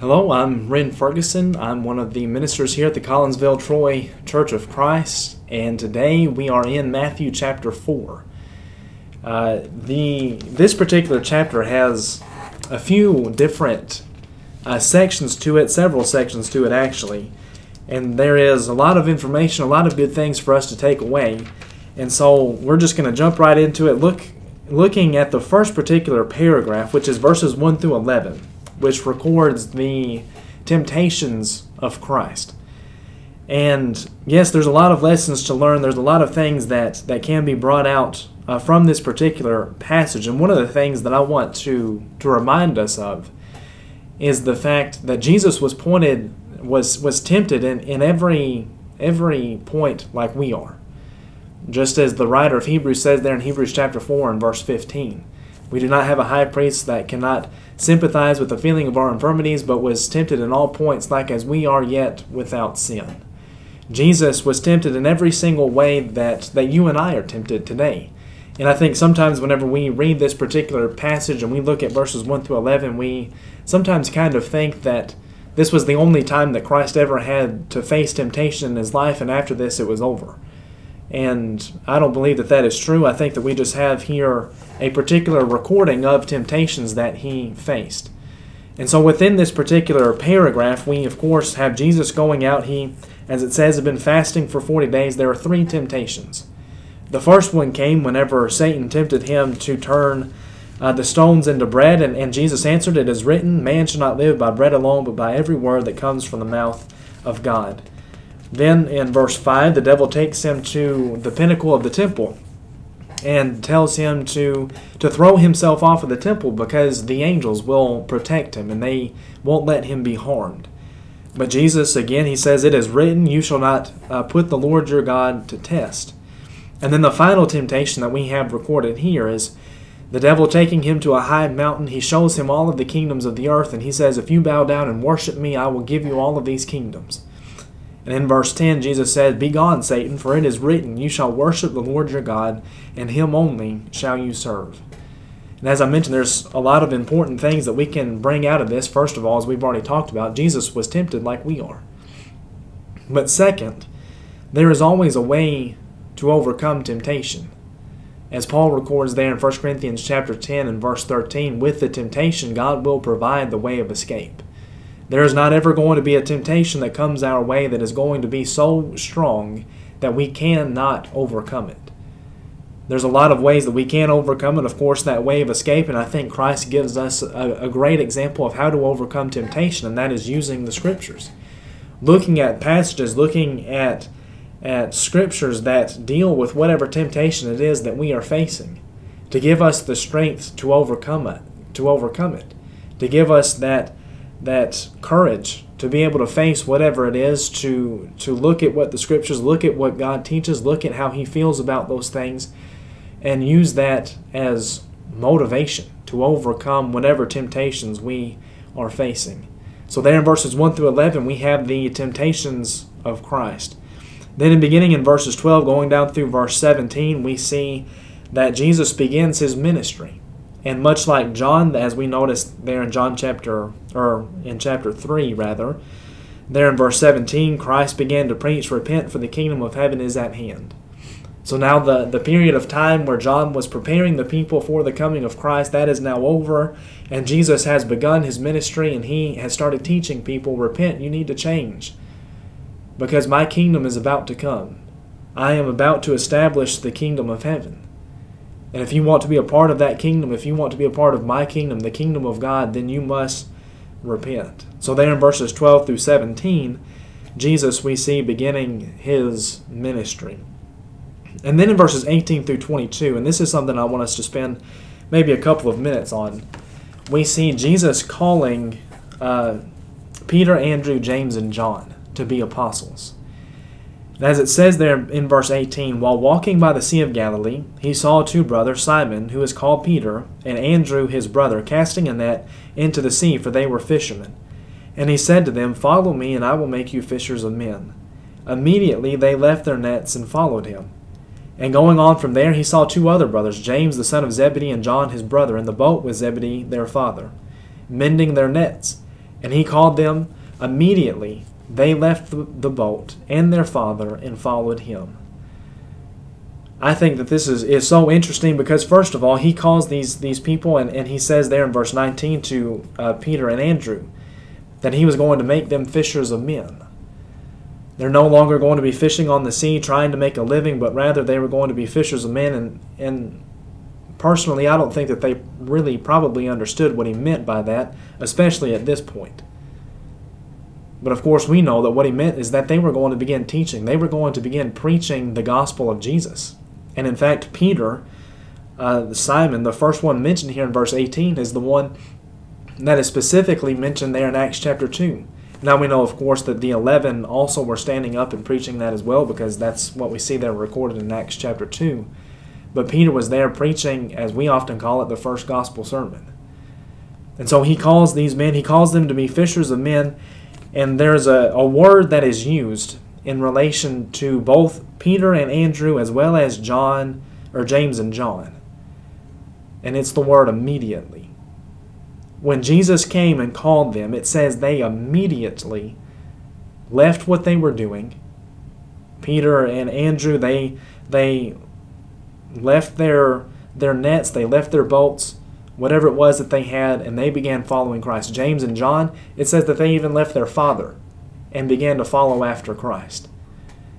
Hello, I'm Ren Ferguson. I'm one of the ministers here at the Collinsville Troy Church of Christ, and today we are in Matthew chapter 4. Uh, the this particular chapter has a few different uh, sections to it, several sections to it actually, and there is a lot of information, a lot of good things for us to take away. And so we're just going to jump right into it. Look, looking at the first particular paragraph, which is verses one through eleven, which records the temptations of Christ. And yes, there's a lot of lessons to learn. There's a lot of things that, that can be brought out uh, from this particular passage. And one of the things that I want to, to remind us of is the fact that Jesus was pointed, was, was tempted in, in every, every point like we are. Just as the writer of Hebrews says there in Hebrews chapter 4 and verse 15. We do not have a high priest that cannot sympathize with the feeling of our infirmities, but was tempted in all points like as we are yet without sin. Jesus was tempted in every single way that, that you and I are tempted today. And I think sometimes whenever we read this particular passage and we look at verses 1 through 11, we sometimes kind of think that this was the only time that Christ ever had to face temptation in his life, and after this it was over. And I don't believe that that is true. I think that we just have here a particular recording of temptations that he faced. And so within this particular paragraph, we of course have Jesus going out. He, as it says, had been fasting for 40 days. There are three temptations. The first one came whenever Satan tempted him to turn uh, the stones into bread, and, and Jesus answered, It is written, Man shall not live by bread alone, but by every word that comes from the mouth of God. Then in verse 5, the devil takes him to the pinnacle of the temple and tells him to, to throw himself off of the temple because the angels will protect him and they won't let him be harmed. But Jesus, again, he says, It is written, You shall not uh, put the Lord your God to test. And then the final temptation that we have recorded here is the devil taking him to a high mountain. He shows him all of the kingdoms of the earth, and he says, If you bow down and worship me, I will give you all of these kingdoms. And in verse 10, Jesus said, Begone, Satan, for it is written, You shall worship the Lord your God, and him only shall you serve. And as I mentioned, there's a lot of important things that we can bring out of this. First of all, as we've already talked about, Jesus was tempted like we are. But second, there is always a way to overcome temptation. As Paul records there in 1 Corinthians chapter 10 and verse 13, with the temptation God will provide the way of escape. There is not ever going to be a temptation that comes our way that is going to be so strong that we cannot overcome it. There's a lot of ways that we can overcome it, of course, that way of escape, and I think Christ gives us a, a great example of how to overcome temptation, and that is using the Scriptures. Looking at passages, looking at at scriptures that deal with whatever temptation it is that we are facing to give us the strength to overcome it to overcome it to give us that that courage to be able to face whatever it is to to look at what the scriptures look at what God teaches look at how he feels about those things and use that as motivation to overcome whatever temptations we are facing so there in verses 1 through 11 we have the temptations of Christ then, in beginning in verses 12, going down through verse 17, we see that Jesus begins his ministry. And much like John, as we noticed there in John chapter, or in chapter 3, rather, there in verse 17, Christ began to preach, Repent, for the kingdom of heaven is at hand. So now the, the period of time where John was preparing the people for the coming of Christ, that is now over, and Jesus has begun his ministry and he has started teaching people, Repent, you need to change because my kingdom is about to come. I am about to establish the kingdom of heaven. And if you want to be a part of that kingdom, if you want to be a part of my kingdom, the kingdom of God, then you must repent. So, there in verses 12 through 17, Jesus we see beginning his ministry. And then in verses 18 through 22, and this is something I want us to spend maybe a couple of minutes on, we see Jesus calling uh, Peter, Andrew, James, and John to be apostles. As it says there in verse 18, while walking by the Sea of Galilee, he saw two brothers, Simon, who is called Peter, and Andrew his brother, casting a net into the sea, for they were fishermen. And he said to them, Follow me, and I will make you fishers of men. Immediately they left their nets and followed him. And going on from there, he saw two other brothers, James the son of Zebedee, and John his brother, in the boat with Zebedee their father, mending their nets. And he called them. Immediately they left the, boat and their father and followed him. I think that this is, is so interesting because, first of all, he calls these, these people, and, and he says there in verse 19 to uh, Peter and Andrew that he was going to make them fishers of men. They're no longer going to be fishing on the sea trying to make a living, but rather they were going to be fishers of men. And, and personally, I don't think that they really probably understood what he meant by that, especially at this point. But of course, we know that what he meant is that they were going to begin teaching, they were going to begin preaching the gospel of Jesus. And in fact, Peter, uh, Simon, the first one mentioned here in verse 18, is the one that is specifically mentioned there in Acts chapter 2. Now we know, of course, that the eleven also were standing up and preaching that as well, because that's what we see there recorded in Acts chapter 2. But Peter was there preaching, as we often call it, the first gospel sermon. And so he calls these men, he calls them to be fishers of men, and there's a, a word that is used in relation to both Peter and Andrew, as well as John, or James and John. And it's the word immediately when Jesus came and called them, it says they immediately left what they were doing. Peter and Andrew, they they left their their nets, they left their boats, whatever it was that they had, and they began following Christ. James and John, it says that they even left their father and began to follow after Christ.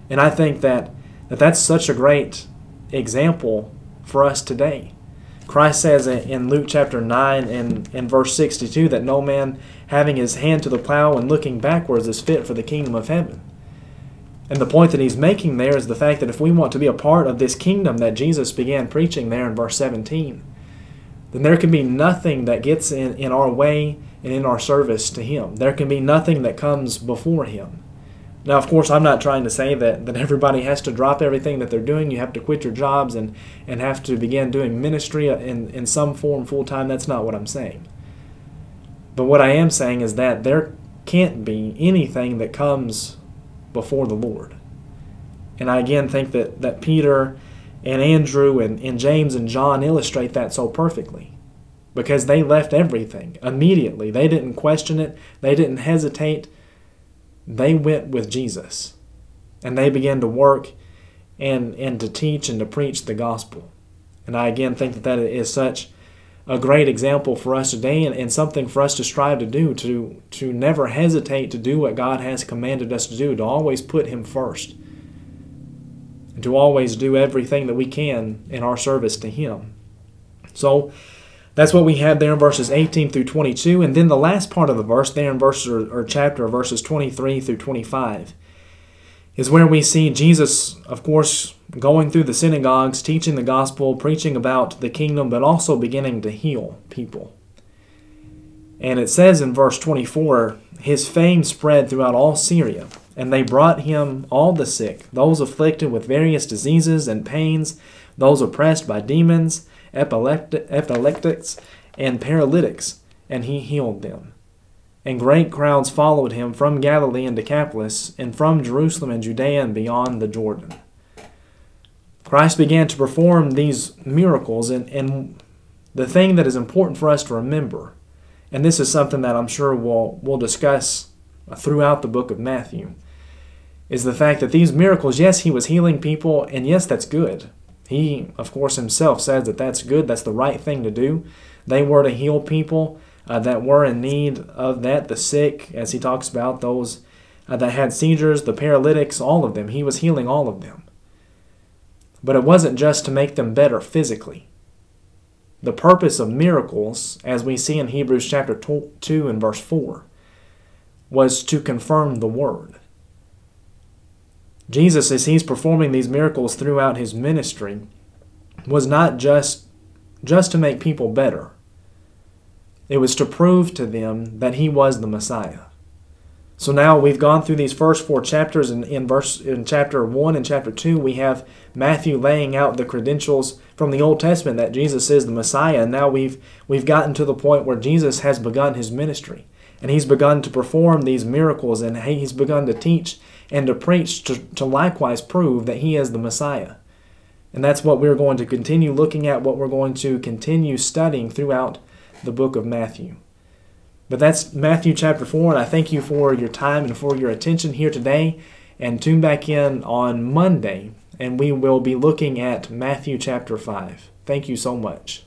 And I think that, that that's such a great example for us today. Christ says in Luke chapter 9 and in verse 62 that no man having his hand to the plow and looking backwards is fit for the kingdom of heaven. And the point that he's making there is the fact that if we want to be a part of this kingdom that Jesus began preaching there in verse 17, then there can be nothing that gets in, in our way and in our service to him. There can be nothing that comes before him. Now, of course, I'm not trying to say that, that everybody has to drop everything that they're doing. You have to quit your jobs and, and have to begin doing ministry in, in some form full time. That's not what I'm saying. But what I am saying is that there can't be anything that comes before the Lord. And I again think that, that Peter and Andrew and, and James and John illustrate that so perfectly. Because they left everything immediately. They didn't question it, they didn't hesitate. They went with Jesus. And they began to work and, and to teach and to preach the gospel. And I again think that that is such a great example for us today and, and something for us to strive to do, to, to never hesitate to do what God has commanded us to do, to always put Him first, and to always do everything that we can in our service to Him. So, that's what we have there in verses 18 through 22. And then the last part of the verse, there in verse or, or chapter, verses 23 through 25, is where we see Jesus, of course, going through the synagogues, teaching the gospel, preaching about the kingdom, but also beginning to heal people. And it says in verse 24, his fame spread throughout all Syria, and they brought him all the sick, those afflicted with various diseases and pains, those oppressed by demons epileptics, and paralytics, and he healed them. And great crowds followed him from Galilee and Decapolis, and from Jerusalem and Judea and beyond the Jordan. Christ began to perform these miracles, and, and the thing that is important for us to remember, and this is something that I'm sure we'll, we'll discuss throughout the book of Matthew, is the fact that these miracles, yes, he was healing people, and yes, that's good. He, of course, himself says that that's good, that's the right thing to do. They were to heal people uh, that were in need of that, the sick, as he talks about, those uh, that had seizures, the paralytics, all of them. He was healing all of them. But it wasn't just to make them better physically. The purpose of miracles, as we see in Hebrews chapter 2 and verse 4, was to confirm the word. Jesus, as he's performing these miracles throughout his ministry, was not just just to make people better. It was to prove to them that he was the Messiah. So now we've gone through these first four chapters in, in verse in chapter one and chapter two, we have Matthew laying out the credentials from the Old Testament that Jesus is the Messiah, and now we've we've gotten to the point where Jesus has begun his ministry. And he's begun to perform these miracles and he's begun to teach and to preach to, to likewise prove that he is the Messiah. And that's what we're going to continue looking at, what we're going to continue studying throughout the book of Matthew. But that's Matthew chapter 4, and I thank you for your time and for your attention here today. And tune back in on Monday, and we will be looking at Matthew chapter 5. Thank you so much.